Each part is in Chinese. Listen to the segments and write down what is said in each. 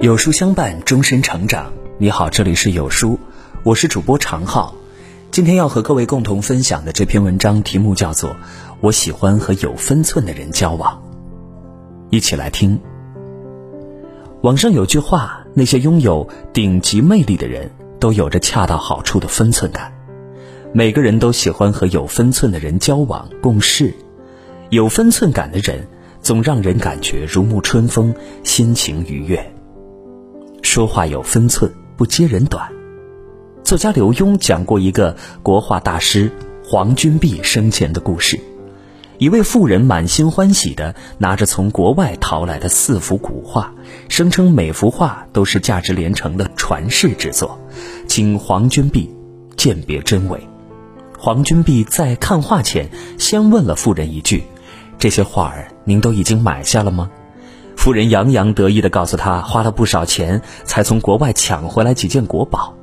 有书相伴，终身成长。你好，这里是有书，我是主播常浩。今天要和各位共同分享的这篇文章题目叫做《我喜欢和有分寸的人交往》。一起来听。网上有句话：那些拥有顶级魅力的人，都有着恰到好处的分寸感。每个人都喜欢和有分寸的人交往共事，有分寸感的人总让人感觉如沐春风，心情愉悦。说话有分寸，不揭人短。作家刘墉讲过一个国画大师黄君璧生前的故事。一位妇人满心欢喜地拿着从国外淘来的四幅古画，声称每幅画都是价值连城的传世之作，请黄君璧鉴别真伪。黄君璧在看画前先问了妇人一句：“这些画儿您都已经买下了吗？”妇人洋洋得意地告诉他，花了不少钱才从国外抢回来几件国宝。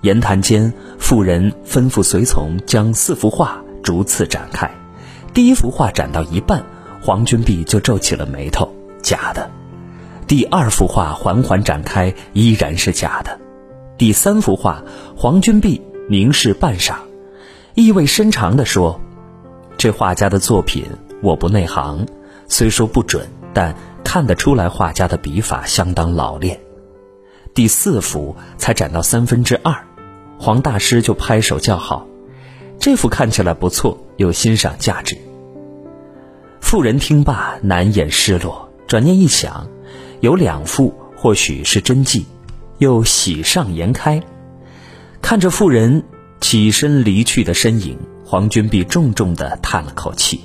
言谈间，妇人吩咐随从将四幅画逐次展开。第一幅画展到一半，黄君璧就皱起了眉头：“假的。”第二幅画缓缓展开，依然是假的。第三幅画，黄君璧凝视半晌，意味深长地说：“这画家的。作品我不内行，虽说不准，但……”看得出来，画家的笔法相当老练。第四幅才展到三分之二，黄大师就拍手叫好：“这幅看起来不错，有欣赏价值。”妇人听罢难掩失落，转念一想，有两幅或许是真迹，又喜上颜开。看着妇人起身离去的身影，黄君璧重重的叹了口气：“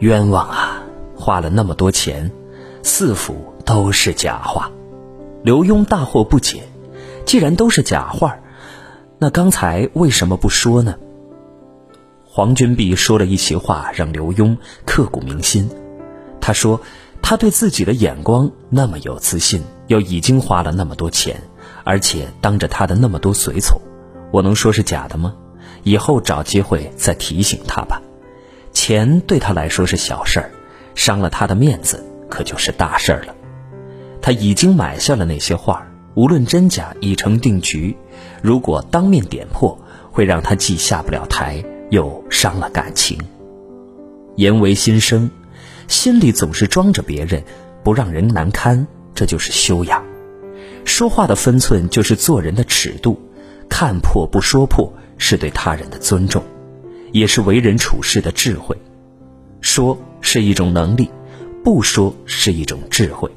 冤枉啊！花了那么多钱。”四幅都是假画，刘墉大惑不解。既然都是假画，那刚才为什么不说呢？黄君璧说了一席话，让刘墉刻骨铭心。他说：“他对自己的眼光那么有自信，又已经花了那么多钱，而且当着他的那么多随从，我能说是假的吗？以后找机会再提醒他吧。钱对他来说是小事儿，伤了他的面子。”可就是大事儿了。他已经买下了那些画，无论真假已成定局。如果当面点破，会让他既下不了台，又伤了感情。言为心声，心里总是装着别人，不让人难堪，这就是修养。说话的分寸就是做人的尺度，看破不说破是对他人的尊重，也是为人处事的智慧。说是一种能力。不说是一种智慧，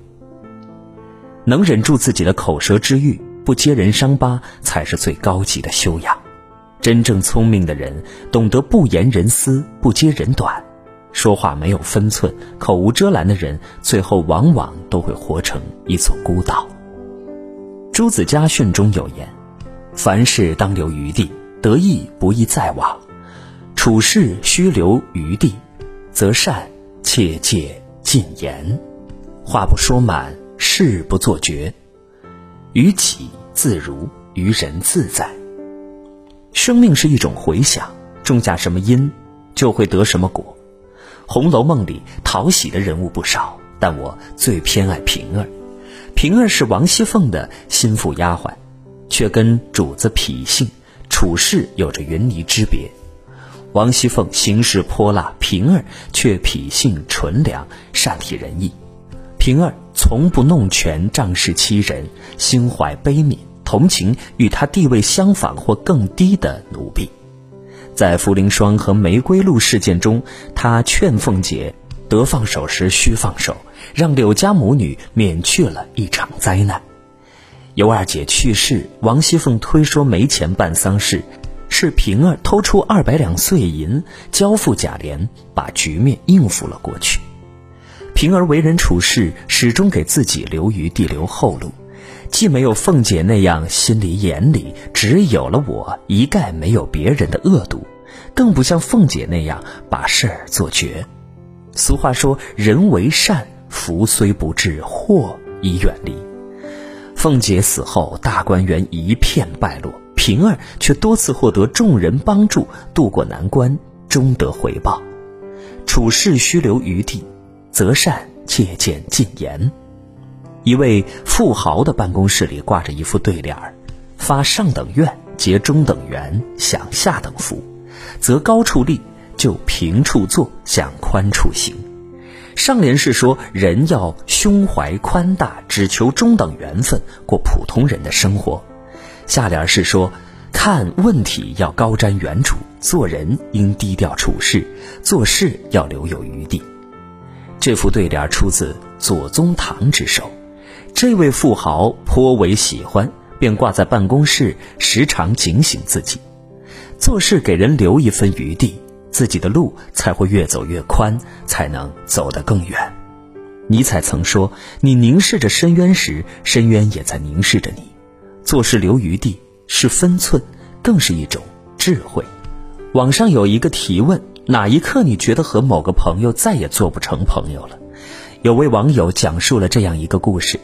能忍住自己的口舌之欲，不揭人伤疤，才是最高级的修养。真正聪明的人，懂得不言人私，不揭人短，说话没有分寸，口无遮拦的人，最后往往都会活成一座孤岛。朱子家训中有言：“凡事当留余地，得意不宜再往；处事须留余地，则善，切戒。”禁言，话不说满，事不做绝，于己自如，于人自在。生命是一种回响，种下什么因，就会得什么果。《红楼梦》里讨喜的人物不少，但我最偏爱平儿。平儿是王熙凤的心腹丫鬟，却跟主子脾性处事有着云泥之别。王熙凤行事泼辣，平儿却脾性纯良，善体人意。平儿从不弄权仗势欺人，心怀悲悯，同情与她地位相仿或更低的奴婢。在茯苓霜和玫瑰露事件中，她劝凤姐得放手时须放手，让柳家母女免去了一场灾难。尤二姐去世，王熙凤推说没钱办丧事。是平儿偷出二百两碎银交付贾琏，把局面应付了过去。平儿为人处事始终给自己留余地、留后路，既没有凤姐那样心里眼里只有了我，一概没有别人的恶毒，更不像凤姐那样把事儿做绝。俗话说：“人为善，福虽不至，祸已远离。”凤姐死后，大观园一片败落。平儿却多次获得众人帮助，渡过难关，终得回报。处事须留余地，择善切见禁言。一位富豪的办公室里挂着一副对联儿：“发上等愿，结中等缘，享下等福；择高处立，就平处坐，向宽处行。”上联是说人要胸怀宽大，只求中等缘分，过普通人的生活；下联是说看问题要高瞻远瞩，做人应低调处事，做事要留有余地。这副对联出自左宗棠之手。这位富豪颇为喜欢，便挂在办公室，时常警醒自己，做事给人留一分余地，自己的路才会越走越宽，才能走得更远。尼采曾说：“你凝视着深渊时，深渊也在凝视着你。”做事留余地是分寸，更是一种智慧。网上有一个提问：哪一刻你觉得和某个朋友再也做不成朋友了？有位网友讲述了这样一个故事。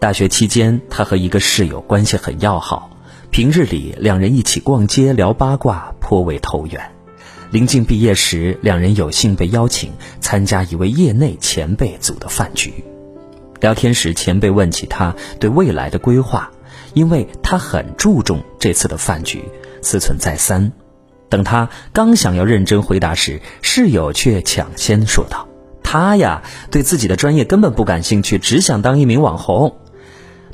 大学期间，他和一个室友关系很要好，平日里两人一起逛街聊八卦，颇为投缘。临近毕业时，两人有幸被邀请参加一位业内前辈组的饭局。聊天时，前辈问起他对未来的规划，因为他很注重这次的饭局，思忖再三。等他刚想要认真回答时，室友却抢先说道：“他呀，对自己的专业根本不感兴趣，只想当一名网红。”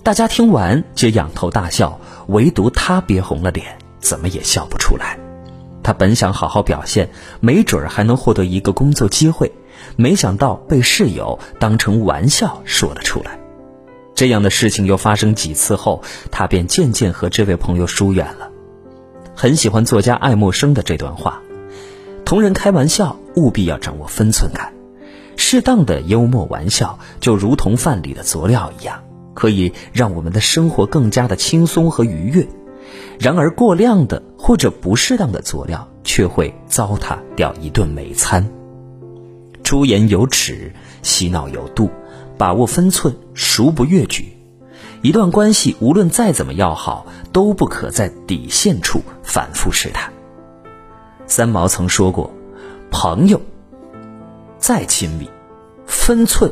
大家听完皆仰头大笑，唯独他憋红了脸，怎么也笑不出来。他本想好好表现，没准儿还能获得一个工作机会，没想到被室友当成玩笑说了出来。这样的事情又发生几次后，他便渐渐和这位朋友疏远了。很喜欢作家爱默生的这段话：同人开玩笑，务必要掌握分寸感，适当的幽默玩笑，就如同饭里的佐料一样。可以让我们的生活更加的轻松和愉悦，然而过量的或者不适当的佐料却会糟蹋掉一顿美餐。出言有尺，嬉闹有度，把握分寸，孰不越矩？一段关系无论再怎么要好，都不可在底线处反复试探。三毛曾说过：“朋友再亲密，分寸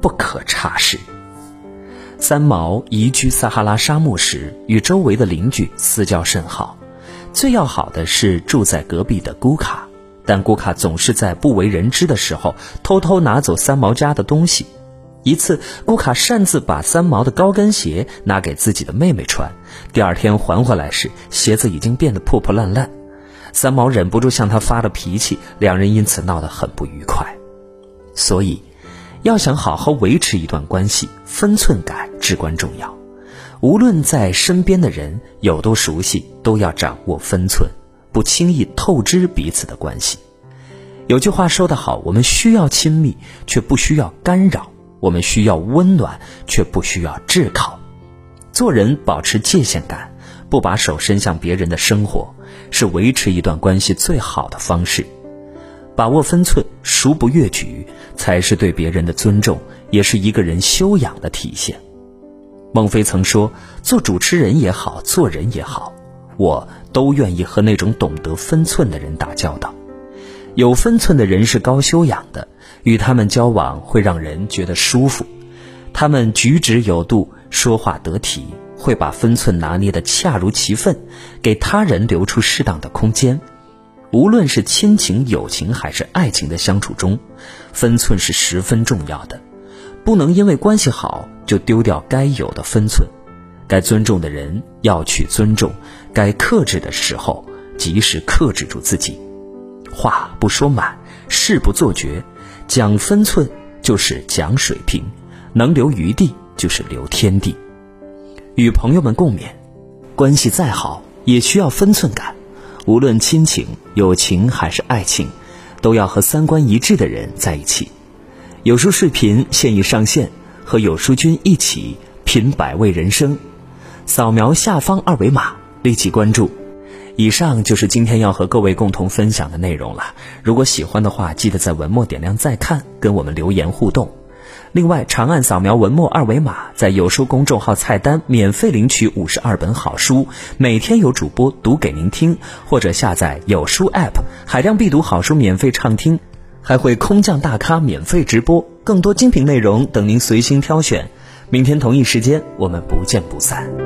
不可差失。”三毛移居撒哈拉沙漠时，与周围的邻居私交甚好，最要好的是住在隔壁的姑卡，但姑卡总是在不为人知的时候偷偷拿走三毛家的东西。一次，姑卡擅自把三毛的高跟鞋拿给自己的妹妹穿，第二天还回来时，鞋子已经变得破破烂烂。三毛忍不住向他发了脾气，两人因此闹得很不愉快。所以。要想好好维持一段关系，分寸感至关重要。无论在身边的人有多熟悉，都要掌握分寸，不轻易透支彼此的关系。有句话说得好：我们需要亲密，却不需要干扰；我们需要温暖，却不需要炙烤。做人保持界限感，不把手伸向别人的生活，是维持一段关系最好的方式。把握分寸，孰不越矩，才是对别人的尊重，也是一个人修养的体现。孟非曾说：“做主持人也好，做人也好，我都愿意和那种懂得分寸的人打交道。有分寸的人是高修养的，与他们交往会让人觉得舒服。他们举止有度，说话得体，会把分寸拿捏得恰如其分，给他人留出适当的空间。”无论是亲情、友情还是爱情的相处中，分寸是十分重要的，不能因为关系好就丢掉该有的分寸。该尊重的人要去尊重，该克制的时候及时克制住自己。话不说满，事不做绝，讲分寸就是讲水平，能留余地就是留天地。与朋友们共勉，关系再好也需要分寸感。无论亲情、友情还是爱情，都要和三观一致的人在一起。有书视频现已上线，和有书君一起品百味人生。扫描下方二维码，立即关注。以上就是今天要和各位共同分享的内容了。如果喜欢的话，记得在文末点亮再看，跟我们留言互动。另外，长按扫描文末二维码，在有书公众号菜单免费领取五十二本好书，每天有主播读给您听，或者下载有书 App，海量必读好书免费畅听，还会空降大咖免费直播，更多精品内容等您随心挑选。明天同一时间，我们不见不散。